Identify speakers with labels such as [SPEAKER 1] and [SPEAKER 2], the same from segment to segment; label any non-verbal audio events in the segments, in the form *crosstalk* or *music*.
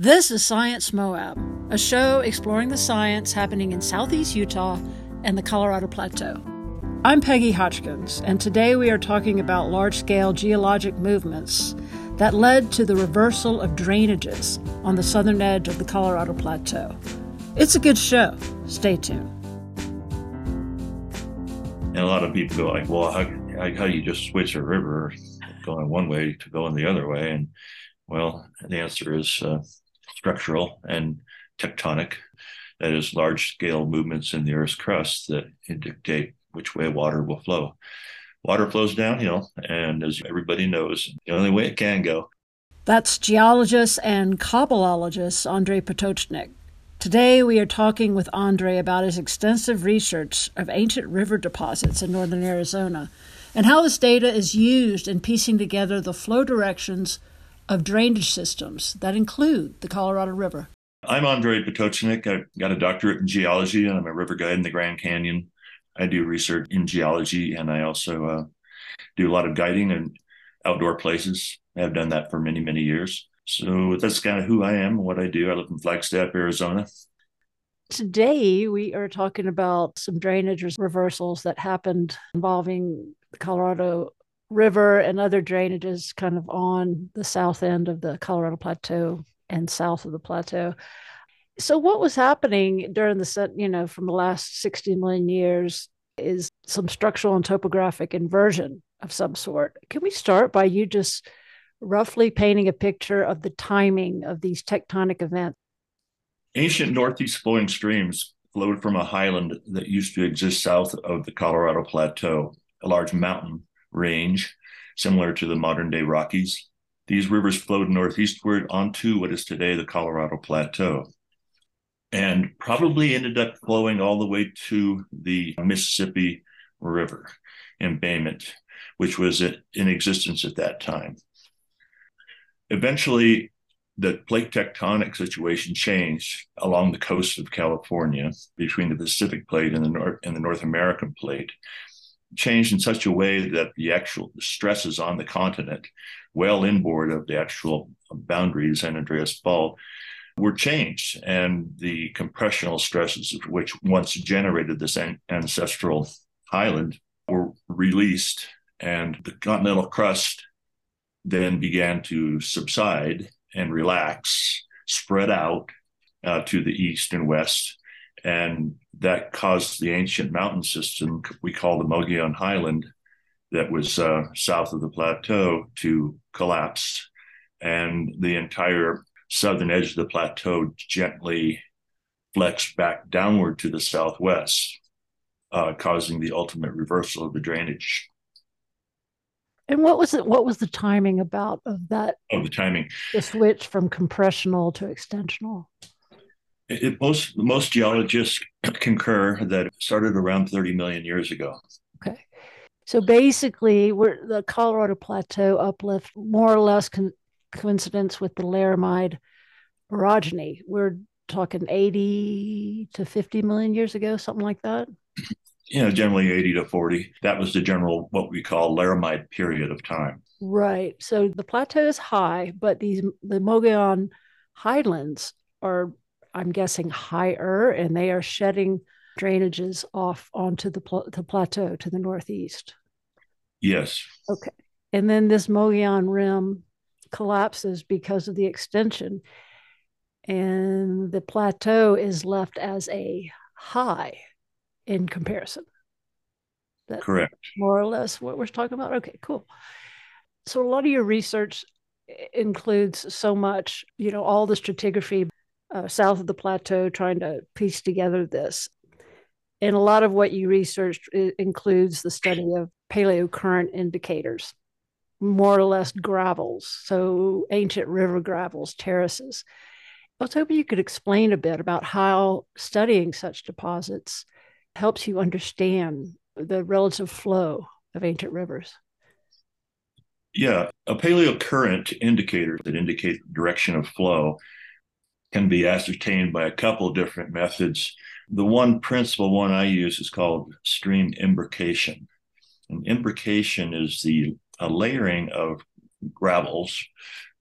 [SPEAKER 1] This is Science Moab, a show exploring the science happening in southeast Utah and the Colorado Plateau. I'm Peggy Hodgkins, and today we are talking about large scale geologic movements that led to the reversal of drainages on the southern edge of the Colorado Plateau. It's a good show. Stay tuned.
[SPEAKER 2] And a lot of people go like, well, how, how do you just switch a river going one way to going the other way? And well, the answer is uh, structural and tectonic. That is, large scale movements in the Earth's crust that dictate which way water will flow. Water flows downhill, and as everybody knows, the only way it can go.
[SPEAKER 1] That's geologist and cobblologist Andre Potochnik. Today, we are talking with Andre about his extensive research of ancient river deposits in northern Arizona and how this data is used in piecing together the flow directions of drainage systems that include the Colorado River.
[SPEAKER 2] I'm Andre Potochnik. I've got a doctorate in geology and I'm a river guide in the Grand Canyon. I do research in geology and I also uh, do a lot of guiding in outdoor places. I've done that for many, many years. So that's kind of who I am, what I do. I live in Flagstaff, Arizona.
[SPEAKER 1] Today, we are talking about some drainage reversals that happened involving the Colorado river and other drainages kind of on the south end of the Colorado Plateau and south of the plateau. So, what was happening during the, set, you know, from the last 60 million years is some structural and topographic inversion of some sort. Can we start by you just roughly painting a picture of the timing of these tectonic events?
[SPEAKER 2] Ancient northeast flowing streams flowed from a highland that used to exist south of the Colorado Plateau, a large mountain range similar to the modern day Rockies. These rivers flowed northeastward onto what is today the Colorado Plateau and probably ended up flowing all the way to the Mississippi River embayment, which was in existence at that time. Eventually, the plate tectonic situation changed along the coast of California between the Pacific plate and the North and the North American plate changed in such a way that the actual stresses on the continent, well inboard of the actual boundaries San Andreas Fault, were changed. And the compressional stresses, which once generated this an- ancestral highland, were released. And the continental crust then began to subside and relax, spread out uh, to the east and west and that caused the ancient mountain system we call the Mogollon Highland that was uh, south of the plateau to collapse, and the entire southern edge of the plateau gently flexed back downward to the southwest, uh, causing the ultimate reversal of the drainage.
[SPEAKER 1] And what was it? What was the timing about of that?
[SPEAKER 2] Of the timing,
[SPEAKER 1] the switch from compressional to extensional.
[SPEAKER 2] It, most most geologists concur that it started around 30 million years ago.
[SPEAKER 1] Okay. So basically, we're the Colorado Plateau uplift, more or less con- coincidence with the Laramide orogeny. We're talking 80 to 50 million years ago, something like that.
[SPEAKER 2] You know, generally 80 to 40. That was the general, what we call Laramide period of time.
[SPEAKER 1] Right. So the plateau is high, but these, the Mogollon highlands are I'm guessing, higher, and they are shedding drainages off onto the, pl- the plateau to the northeast.
[SPEAKER 2] Yes.
[SPEAKER 1] Okay. And then this Mogollon rim collapses because of the extension, and the plateau is left as a high in comparison.
[SPEAKER 2] That Correct.
[SPEAKER 1] More or less what we're talking about. Okay, cool. So a lot of your research includes so much, you know, all the stratigraphy uh, south of the plateau trying to piece together this. And a lot of what you researched includes the study of paleocurrent indicators, more or less gravels, so ancient river gravels, terraces. I was hoping you could explain a bit about how studying such deposits helps you understand the relative flow of ancient rivers.
[SPEAKER 2] Yeah, a paleocurrent indicator that indicate direction of flow can be ascertained by a couple of different methods. The one principal one I use is called stream imbrication. And imbrication is the layering of gravels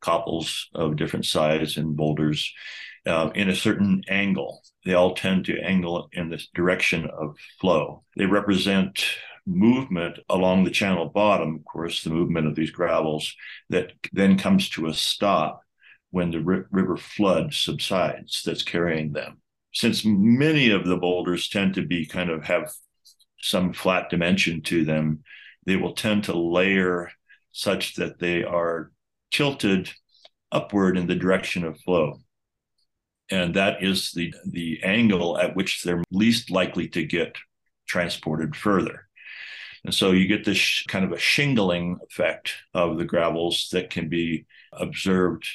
[SPEAKER 2] cobbles of different size and boulders uh, in a certain angle. They all tend to angle in the direction of flow. They represent movement along the channel bottom, of course, the movement of these gravels that then comes to a stop when the ri- river flood subsides that's carrying them. Since many of the boulders tend to be kind of have some flat dimension to them, they will tend to layer such that they are tilted upward in the direction of flow. And that is the, the angle at which they're least likely to get transported further. And so you get this kind of a shingling effect of the gravels that can be observed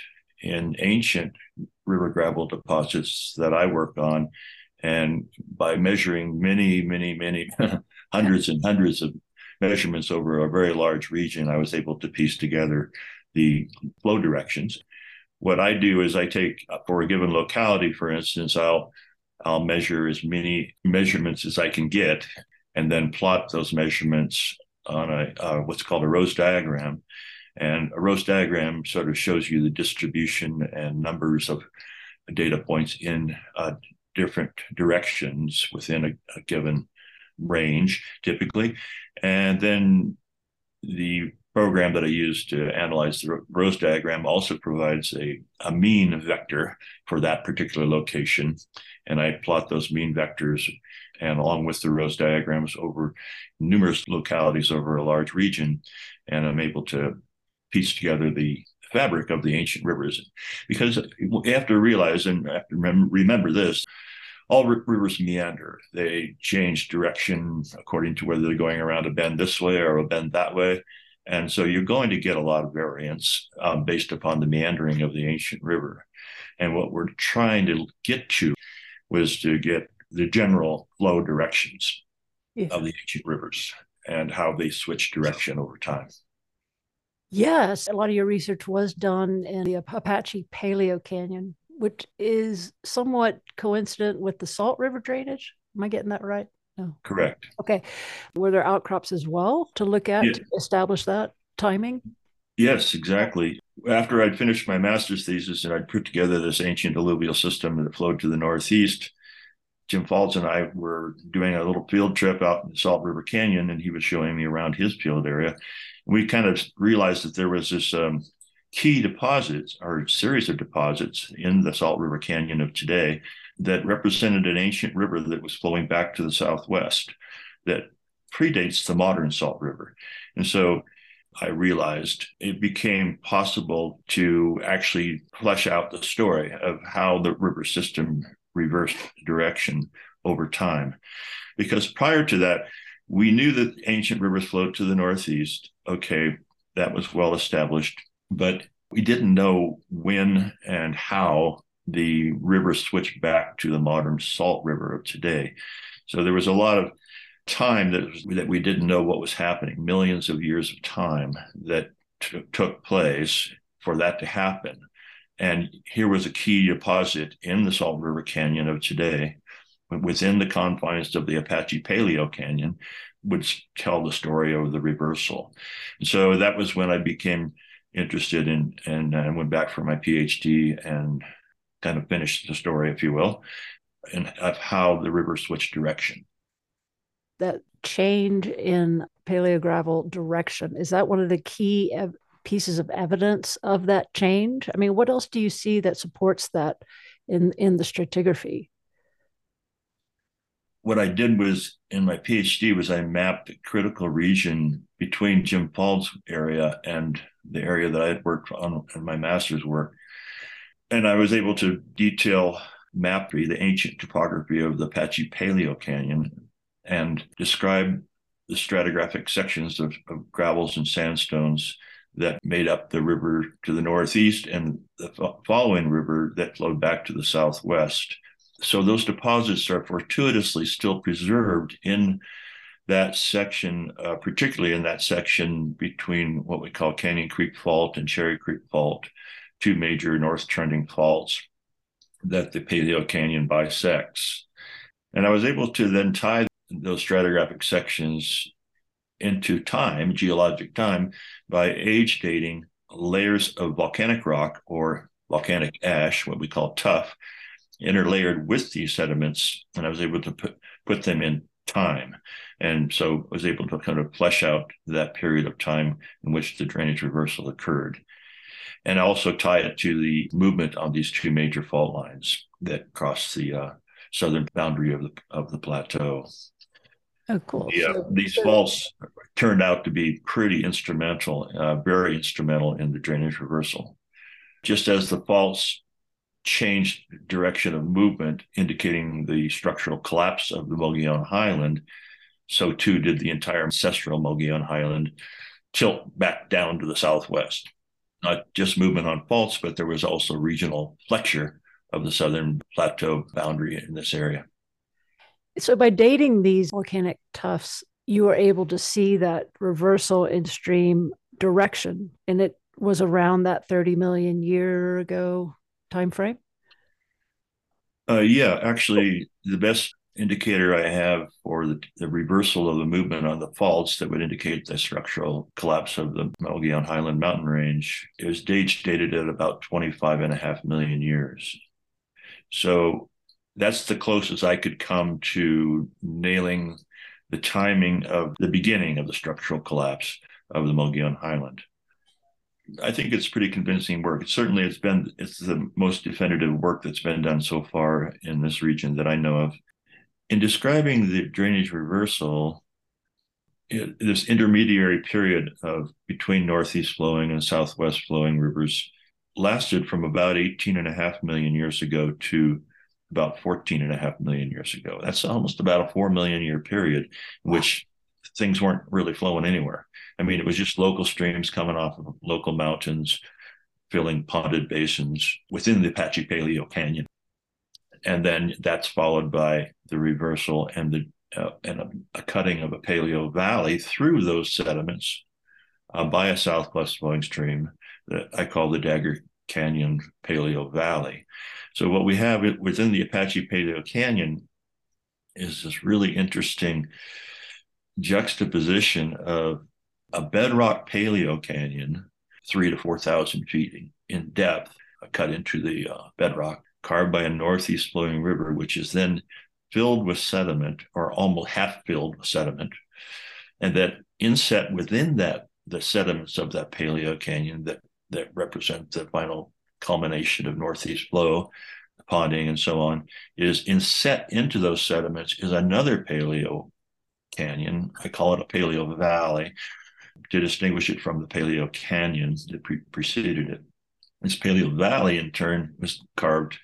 [SPEAKER 2] in ancient river gravel deposits that I work on. And by measuring many, many, many *laughs* hundreds and hundreds of measurements over a very large region, I was able to piece together the flow directions. What I do is I take for a given locality, for instance, I'll I'll measure as many measurements as I can get, and then plot those measurements on a uh, what's called a rose diagram. And a rose diagram sort of shows you the distribution and numbers of data points in uh, different directions within a, a given range, typically. And then the program that I use to analyze the rose diagram also provides a, a mean vector for that particular location. And I plot those mean vectors and along with the rose diagrams over numerous localities over a large region. And I'm able to piece together the fabric of the ancient rivers. Because you have to realize and have to remember this all rivers meander. They change direction according to whether they're going around a bend this way or a bend that way. And so you're going to get a lot of variance um, based upon the meandering of the ancient river. And what we're trying to get to was to get the general flow directions yeah. of the ancient rivers and how they switch direction over time.
[SPEAKER 1] Yes, a lot of your research was done in the Apache Paleo Canyon, which is somewhat coincident with the Salt River drainage. Am I getting that right?
[SPEAKER 2] No. Correct.
[SPEAKER 1] Okay. Were there outcrops as well to look at yeah. to establish that timing?
[SPEAKER 2] Yes, exactly. After I'd finished my master's thesis and I'd put together this ancient alluvial system that flowed to the northeast, Jim Faulds and I were doing a little field trip out in the Salt River Canyon, and he was showing me around his field area. We kind of realized that there was this um, key deposits or series of deposits in the Salt River Canyon of today that represented an ancient river that was flowing back to the southwest that predates the modern Salt River. And so I realized it became possible to actually flesh out the story of how the river system reversed direction over time. Because prior to that, we knew that ancient rivers flowed to the northeast. Okay, that was well established, but we didn't know when and how the river switched back to the modern salt river of today. So there was a lot of time that that we didn't know what was happening, millions of years of time that t- took place for that to happen. And here was a key deposit in the Salt River Canyon of today, within the confines of the Apache Paleo Canyon, which tell the story of the reversal. So that was when I became interested in, and I went back for my PhD and kind of finished the story, if you will, and of how the river switched direction.
[SPEAKER 1] That change in paleogravel direction is that one of the key ev- pieces of evidence of that change? I mean, what else do you see that supports that in in the stratigraphy?
[SPEAKER 2] What I did was in my PhD was I mapped a critical region between Jim Faulds' area and the area that I had worked on in my master's work. And I was able to detail map the ancient topography of the Apache Paleo Canyon and describe the stratigraphic sections of, of gravels and sandstones that made up the river to the northeast and the following river that flowed back to the southwest. So those deposits are fortuitously still preserved in that section, uh, particularly in that section between what we call Canyon Creek Fault and Cherry Creek Fault, two major north trending faults that the Paleo Canyon bisects. And I was able to then tie those stratigraphic sections into time, geologic time, by age dating layers of volcanic rock or volcanic ash, what we call tuff, interlayered with these sediments, and I was able to put, put them in time. And so I was able to kind of flesh out that period of time in which the drainage reversal occurred. And I also tie it to the movement on these two major fault lines that cross the uh, southern boundary of the of the plateau.
[SPEAKER 1] Oh, cool.
[SPEAKER 2] Yeah, so, these so, faults turned out to be pretty instrumental, uh, very instrumental in the drainage reversal. Just as the faults changed direction of movement, indicating the structural collapse of the Mogollon Highland, so too did the entire ancestral Mogollon Highland tilt back down to the southwest. Not just movement on faults, but there was also regional flexure of the southern plateau boundary in this area.
[SPEAKER 1] So, by dating these volcanic tuffs, you were able to see that reversal in stream direction, and it was around that 30 million year ago time frame.
[SPEAKER 2] Uh, yeah, actually, the best indicator I have for the, the, reversal of the movement on the faults that would indicate the structural collapse of the Mogollon Highland mountain range is dates dated at about 25 and a half million years. So that's the closest I could come to nailing the timing of the beginning of the structural collapse of the Mogollon Highland. I think it's pretty convincing work. Certainly it's been it's the most definitive work that's been done so far in this region that I know of. In describing the drainage reversal, it, this intermediary period of between northeast flowing and southwest flowing rivers lasted from about 18 and a half million years ago to about 14 and a half million years ago. That's almost about a 4 million year period in which things weren't really flowing anywhere. I mean, it was just local streams coming off of local mountains, filling ponded basins within the Apache Paleo Canyon. And then that's followed by the reversal and the uh, and a, a, cutting of a paleo valley through those sediments uh, by a southwest flowing stream that I call the Dagger Canyon Paleo Valley. So what we have within the Apache Paleo Canyon is this really interesting juxtaposition of a bedrock paleo canyon, three to 4,000 feet in depth, cut into the uh, bedrock, carved by a northeast flowing river, which is then filled with sediment or almost half filled with sediment. And that inset within that, the sediments of that paleo canyon that, that represent the final culmination of northeast flow, ponding and so on, is inset into those sediments is another paleo canyon. I call it a paleo valley to distinguish it from the paleo canyon that pre- preceded it. This paleo valley, in turn, was carved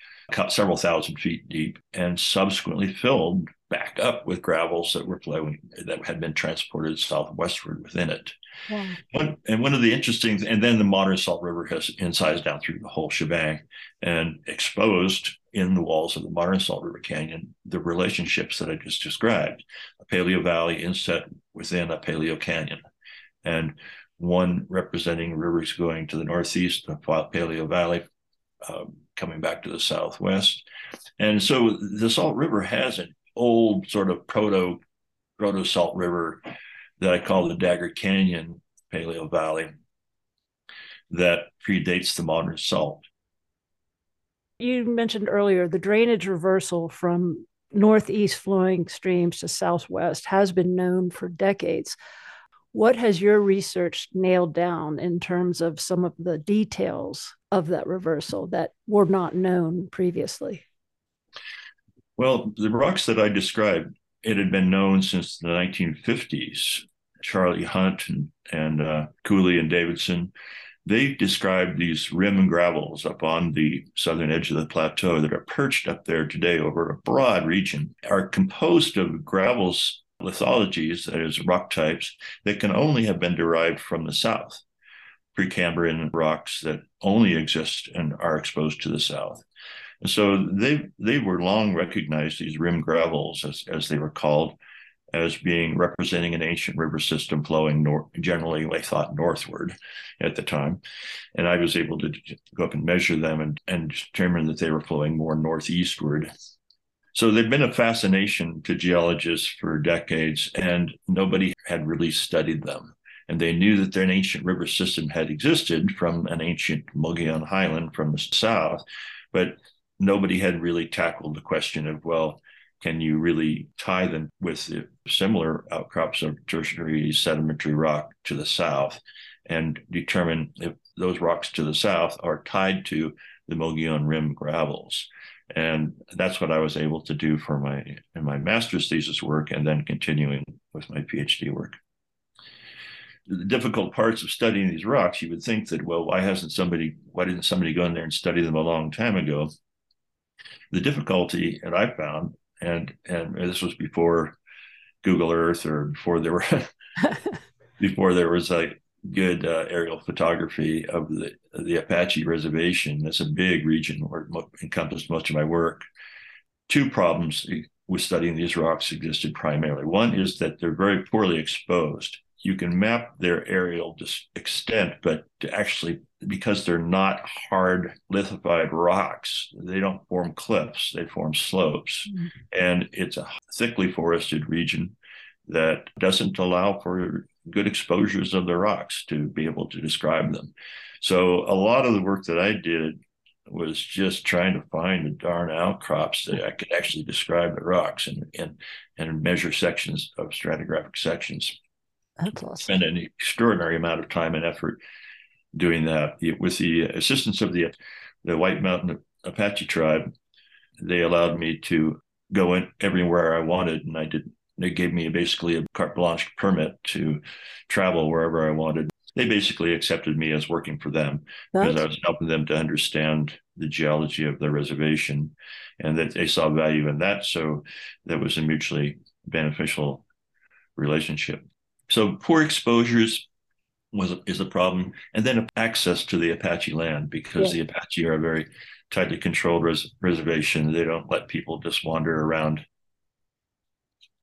[SPEAKER 2] several thousand feet deep and subsequently filled back up with gravels that were flowing that had been transported southwestward within it. One, and one of the interesting, and then the modern Salt River has incised down through the whole shebang and exposed in the walls of the modern Salt River Canyon the relationships that I just described a Paleo Valley inset within a Paleo Canyon, and one representing rivers going to the northeast, the Paleo Valley um, coming back to the southwest. And so the Salt River has an old sort of proto proto Salt River that I call the Dagger Canyon Paleo Valley that predates the modern salt
[SPEAKER 1] you mentioned earlier the drainage reversal from northeast flowing streams to southwest has been known for decades. What has your research nailed down in terms of some of the details of that reversal that were not known previously?
[SPEAKER 2] Well, the rocks that I described, it had been known since the 1950s. Charlie Hunt and, and uh, Cooley and Davidson they described these rim gravels up on the southern edge of the plateau that are perched up there today over a broad region, are composed of gravels lithologies, that is, rock types, that can only have been derived from the south, Precambrian rocks that only exist and are exposed to the south. So they they were long recognized, these rim gravels, as, as they were called, as being representing an ancient river system flowing north, generally, they thought northward at the time. And I was able to go up and measure them and, and determine that they were flowing more northeastward. So they've been a fascination to geologists for decades, and nobody had really studied them. And they knew that an ancient river system had existed from an ancient Mogollon Highland from the south, but nobody had really tackled the question of, well, can you really tie them with the similar outcrops of tertiary sedimentary rock to the south and determine if those rocks to the south are tied to the Mogollon Rim gravels? And that's what I was able to do for my in my master's thesis work and then continuing with my PhD work. The difficult parts of studying these rocks, you would think that, well, why hasn't somebody, why didn't somebody go in there and study them a long time ago? The difficulty that I found and and this was before Google Earth or before there were *laughs* *laughs* before there was a good uh, aerial photography of the the Apache reservation. That's a big region where it encompassed most of my work. Two problems with studying these rocks existed primarily. One is that they're very poorly exposed you can map their aerial extent, but to actually, because they're not hard lithified rocks, they don't form cliffs, they form slopes. Mm-hmm. And it's a thickly forested region that doesn't allow for good exposures of the rocks to be able to describe them. So a lot of the work that I did was just trying to find the darn outcrops that I could actually describe the rocks and and and measure sections of stratigraphic sections.
[SPEAKER 1] That's awesome.
[SPEAKER 2] Spend an extraordinary amount of time and effort doing that. With the assistance of the the White Mountain Apache tribe, they allowed me to go in everywhere I wanted, and I did. They gave me basically a carte blanche permit to travel wherever I wanted. They basically accepted me as working for them That's... because I was helping them to understand the geology of their reservation, and that they saw value in that. So that was a mutually beneficial relationship. So poor exposures was is a problem, and then access to the Apache land because yeah. the Apache are a very tightly controlled res- reservation. They don't let people just wander around.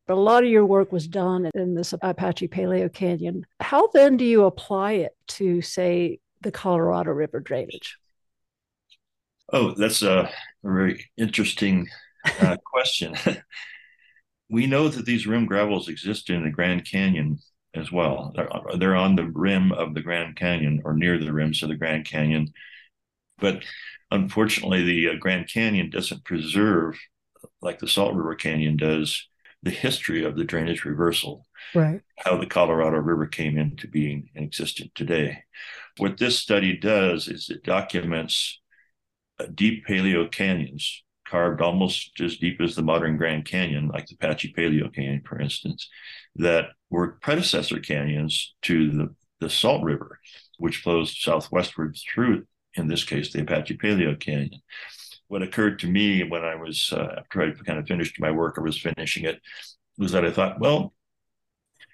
[SPEAKER 1] But a lot of your work was done in this Apache Paleo Canyon. How then do you apply it to, say, the Colorado River drainage?
[SPEAKER 2] Oh, that's a very interesting uh, *laughs* question. *laughs* we know that these rim gravels exist in the Grand Canyon as well. They're, they're on the rim of the Grand Canyon or near the rims of the Grand Canyon. But unfortunately, the uh, Grand Canyon doesn't preserve, like the Salt River Canyon does, the history of the drainage reversal,
[SPEAKER 1] right?
[SPEAKER 2] How the Colorado River came into being and existent today. What this study does is it documents uh, deep paleo canyons carved almost as deep as the modern Grand Canyon, like the Apache Paleo Canyon, for instance, that were predecessor canyons to the, the Salt River, which flows southwestward through, in this case, the Apache Paleo Canyon. What occurred to me when I was, uh, after I kind of finished my work or was finishing it, was that I thought, well,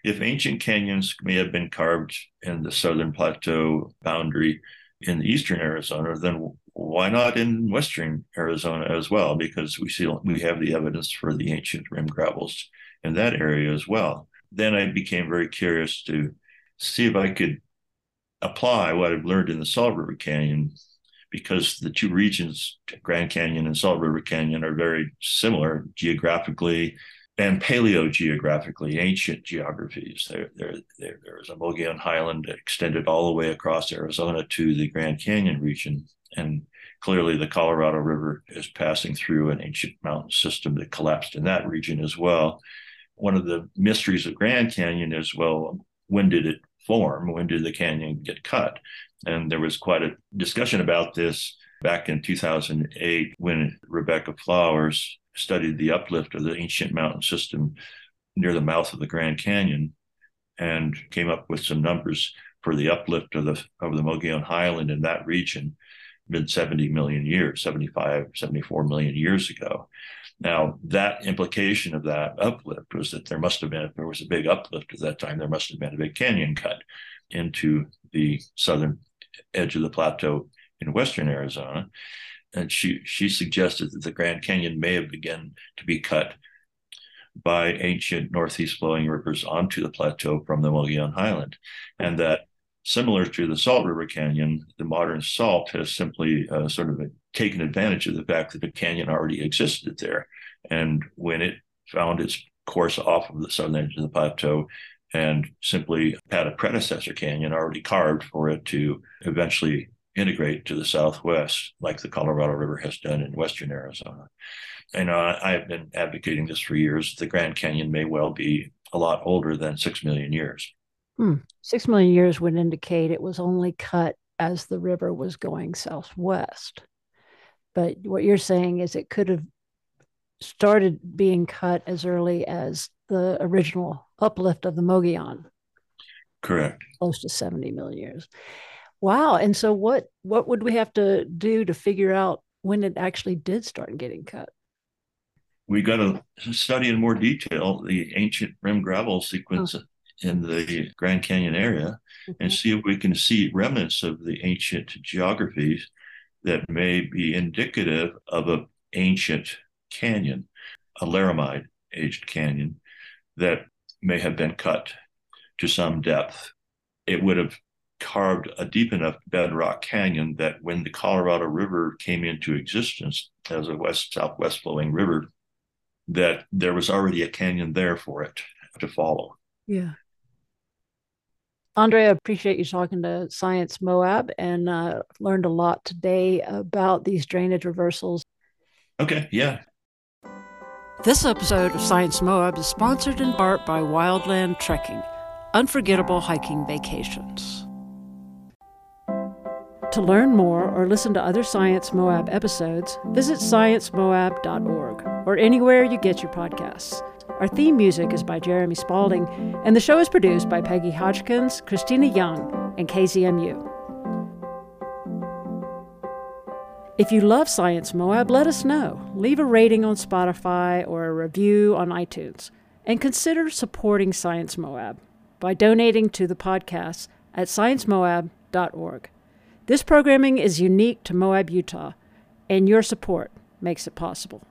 [SPEAKER 2] if ancient canyons may have been carved in the southern plateau boundary in eastern Arizona, then why not in western Arizona as well? Because we see we have the evidence for the ancient rim gravels in that area as well. Then I became very curious to see if I could apply what I've learned in the Salt River Canyon, because the two regions, Grand Canyon and Salt River Canyon, are very similar geographically and paleogeographically, ancient geographies. There, there, there, there's a Mogollon Highland extended all the way across Arizona to the Grand Canyon region. And clearly, the Colorado River is passing through an ancient mountain system that collapsed in that region as well. One of the mysteries of Grand Canyon is well, when did it form? When did the canyon get cut? And there was quite a discussion about this back in 2008 when Rebecca Flowers studied the uplift of the ancient mountain system near the mouth of the Grand Canyon and came up with some numbers for the uplift of the of the Mogollon Highland in that region mid 70 million years, 75, 74 million years ago. Now, that implication of that uplift was that there must have been, if there was a big uplift at that time, there must have been a big canyon cut into the southern edge of the plateau in western Arizona. And she, she suggested that the Grand Canyon may have begun to be cut by ancient northeast flowing rivers onto the plateau from the Mogollon Highland, and that Similar to the Salt River Canyon, the modern salt has simply uh, sort of taken advantage of the fact that the canyon already existed there. And when it found its course off of the southern edge of the plateau, and simply had a predecessor canyon already carved for it to eventually integrate to the southwest, like the Colorado River has done in western Arizona. I know I have been advocating this for years. The Grand Canyon may well be a lot older than six million years.
[SPEAKER 1] Hmm. Six million years would indicate it was only cut as the river was going southwest. But what you're saying is it could have started being cut as early as the original uplift of the Mogollon.
[SPEAKER 2] Correct.
[SPEAKER 1] Close to 70 million years. Wow. And so what what would we have to do to figure out when it actually did start getting cut?
[SPEAKER 2] We got to study in more detail the ancient rim gravel sequence oh. In the Grand Canyon area mm-hmm. and see if we can see remnants of the ancient geographies that may be indicative of an ancient canyon, a laramide aged canyon that may have been cut to some depth. It would have carved a deep enough bedrock canyon that when the Colorado River came into existence as a west southwest flowing river, that there was already a canyon there for it to follow.
[SPEAKER 1] Yeah. Andre, I appreciate you talking to Science Moab and uh, learned a lot today about these drainage reversals.
[SPEAKER 2] Okay, yeah.
[SPEAKER 1] This episode of Science Moab is sponsored in part by Wildland Trekking, unforgettable hiking vacations. To learn more or listen to other Science Moab episodes, visit sciencemoab.org or anywhere you get your podcasts. Our theme music is by Jeremy Spalding, and the show is produced by Peggy Hodgkins, Christina Young, and KZMU. If you love Science Moab, let us know. Leave a rating on Spotify or a review on iTunes. And consider supporting Science Moab by donating to the podcast at sciencemoab.org. This programming is unique to Moab, Utah, and your support makes it possible.